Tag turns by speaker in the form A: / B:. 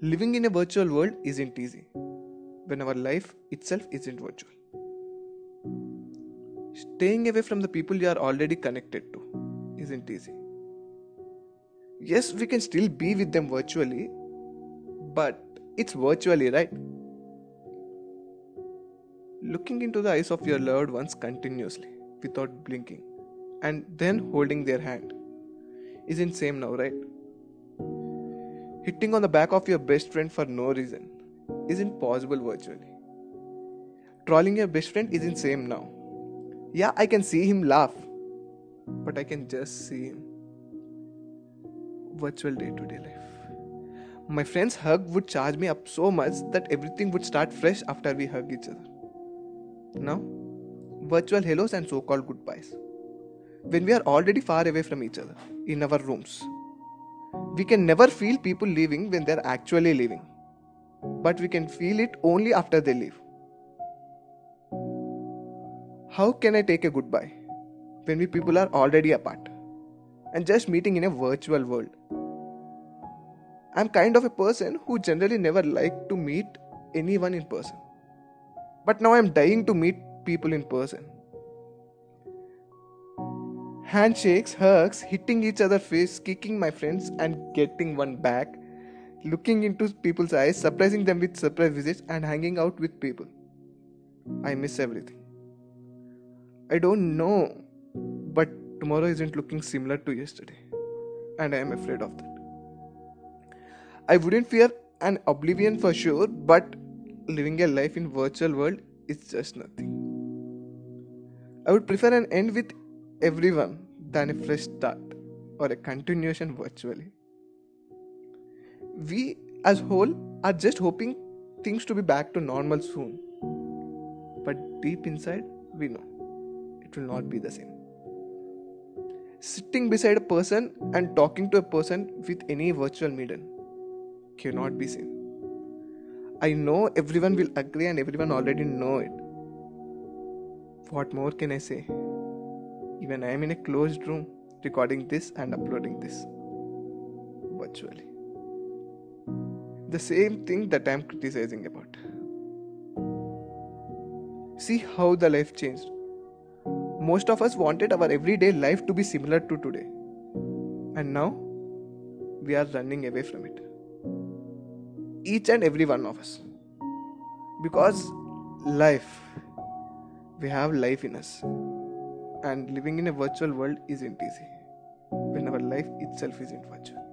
A: Living in a virtual world isn't easy when our life itself isn't virtual. Staying away from the people you are already connected to isn't easy. Yes, we can still be with them virtually, but it's virtually, right? Looking into the eyes of your loved ones continuously without blinking and then holding their hand isn't same now, right? Hitting on the back of your best friend for no reason isn't possible virtually. Trolling your best friend isn't same now. Yeah, I can see him laugh, but I can just see him. Virtual day to day life. My friend's hug would charge me up so much that everything would start fresh after we hug each other. Now, virtual hellos and so called goodbyes. When we are already far away from each other, in our rooms, we can never feel people leaving when they're actually leaving, but we can feel it only after they leave. How can I take a goodbye when we people are already apart and just meeting in a virtual world? I'm kind of a person who generally never liked to meet anyone in person. But now I'm dying to meet people in person. Handshakes, hugs, hitting each other face, kicking my friends and getting one back, looking into people's eyes, surprising them with surprise visits and hanging out with people. I miss everything. I don't know, but tomorrow isn't looking similar to yesterday, and I am afraid of that. I wouldn't fear an oblivion for sure, but living a life in virtual world is just nothing. I would prefer an end with everyone than a fresh start or a continuation virtually. We as whole are just hoping things to be back to normal soon. But deep inside we know it will not be the same. Sitting beside a person and talking to a person with any virtual medium cannot be seen. I know everyone will agree and everyone already know it. What more can I say? Even I am in a closed room recording this and uploading this virtually. The same thing that I am criticizing about. See how the life changed. Most of us wanted our everyday life to be similar to today. And now we are running away from it. Each and every one of us. Because life, we have life in us and living in a virtual world isn't easy when our life itself isn't virtual.